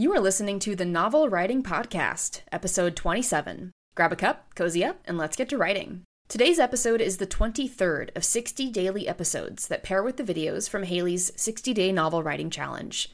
You are listening to the Novel Writing Podcast, episode 27. Grab a cup, cozy up, and let's get to writing. Today's episode is the 23rd of 60 daily episodes that pair with the videos from Halie's 60 Day Novel Writing Challenge.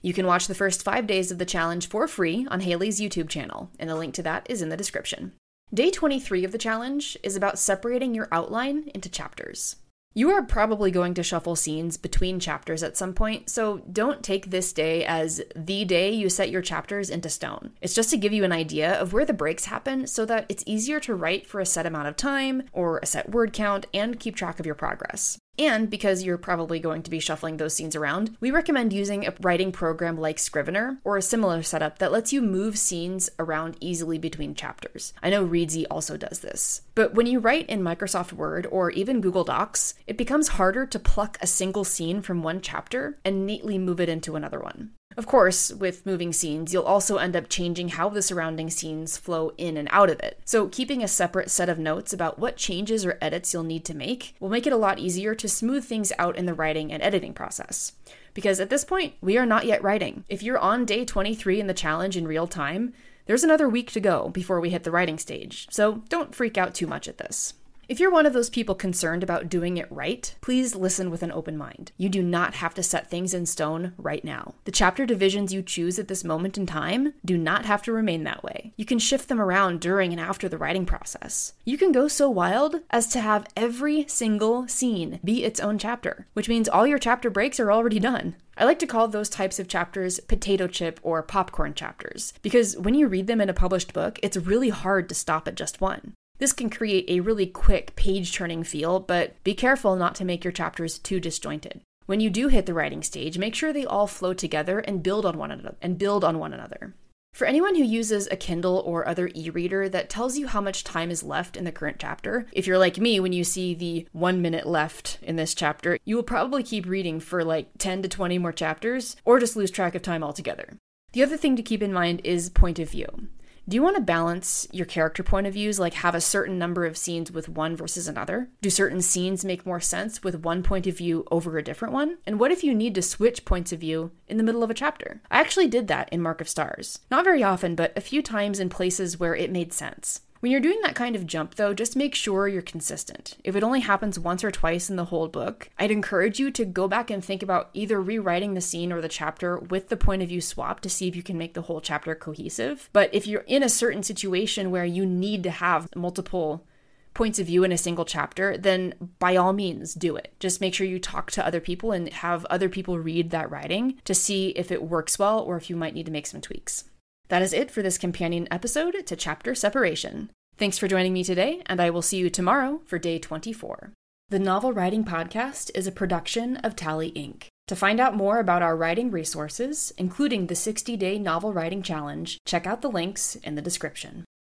You can watch the first five days of the challenge for free on Halie's YouTube channel, and the link to that is in the description. Day 23 of the challenge is about separating your outline into chapters. You are probably going to shuffle scenes between chapters at some point, so don't take this day as the day you set your chapters into stone. It's just to give you an idea of where the breaks happen so that it's easier to write for a set amount of time or a set word count and keep track of your progress. And because you're probably going to be shuffling those scenes around, we recommend using a writing program like Scrivener or a similar setup that lets you move scenes around easily between chapters. I know Reedsy also does this. But when you write in Microsoft Word or even Google Docs, it becomes harder to pluck a single scene from one chapter and neatly move it into another one. Of course, with moving scenes, you'll also end up changing how the surrounding scenes flow in and out of it. So, keeping a separate set of notes about what changes or edits you'll need to make will make it a lot easier to smooth things out in the writing and editing process. Because at this point, we are not yet writing. If you're on day 23 in the challenge in real time, there's another week to go before we hit the writing stage, so don't freak out too much at this. If you're one of those people concerned about doing it right, please listen with an open mind. You do not have to set things in stone right now. The chapter divisions you choose at this moment in time do not have to remain that way. You can shift them around during and after the writing process. You can go so wild as to have every single scene be its own chapter, which means all your chapter breaks are already done. I like to call those types of chapters potato chip or popcorn chapters, because when you read them in a published book, it's really hard to stop at just one. This can create a really quick page turning feel, but be careful not to make your chapters too disjointed. When you do hit the writing stage, make sure they all flow together and build on one another and build on one another. For anyone who uses a Kindle or other e reader that tells you how much time is left in the current chapter, if you're like me, when you see the one minute left in this chapter, you will probably keep reading for like 10 to 20 more chapters or just lose track of time altogether. The other thing to keep in mind is point of view. Do you want to balance your character point of views, like have a certain number of scenes with one versus another? Do certain scenes make more sense with one point of view over a different one? And what if you need to switch points of view in the middle of a chapter? I actually did that in Mark of Stars. Not very often, but a few times in places where it made sense. When you're doing that kind of jump, though, just make sure you're consistent. If it only happens once or twice in the whole book, I'd encourage you to go back and think about either rewriting the scene or the chapter with the point of view swap to see if you can make the whole chapter cohesive. But if you're in a certain situation where you need to have multiple points of view in a single chapter, then by all means do it. Just make sure you talk to other people and have other people read that writing to see if it works well or if you might need to make some tweaks. That is it for this companion episode to Chapter Separation. Thanks for joining me today, and I will see you tomorrow for day 24. The Novel Writing Podcast is a production of Tally Inc. To find out more about our writing resources, including the 60 day novel writing challenge, check out the links in the description.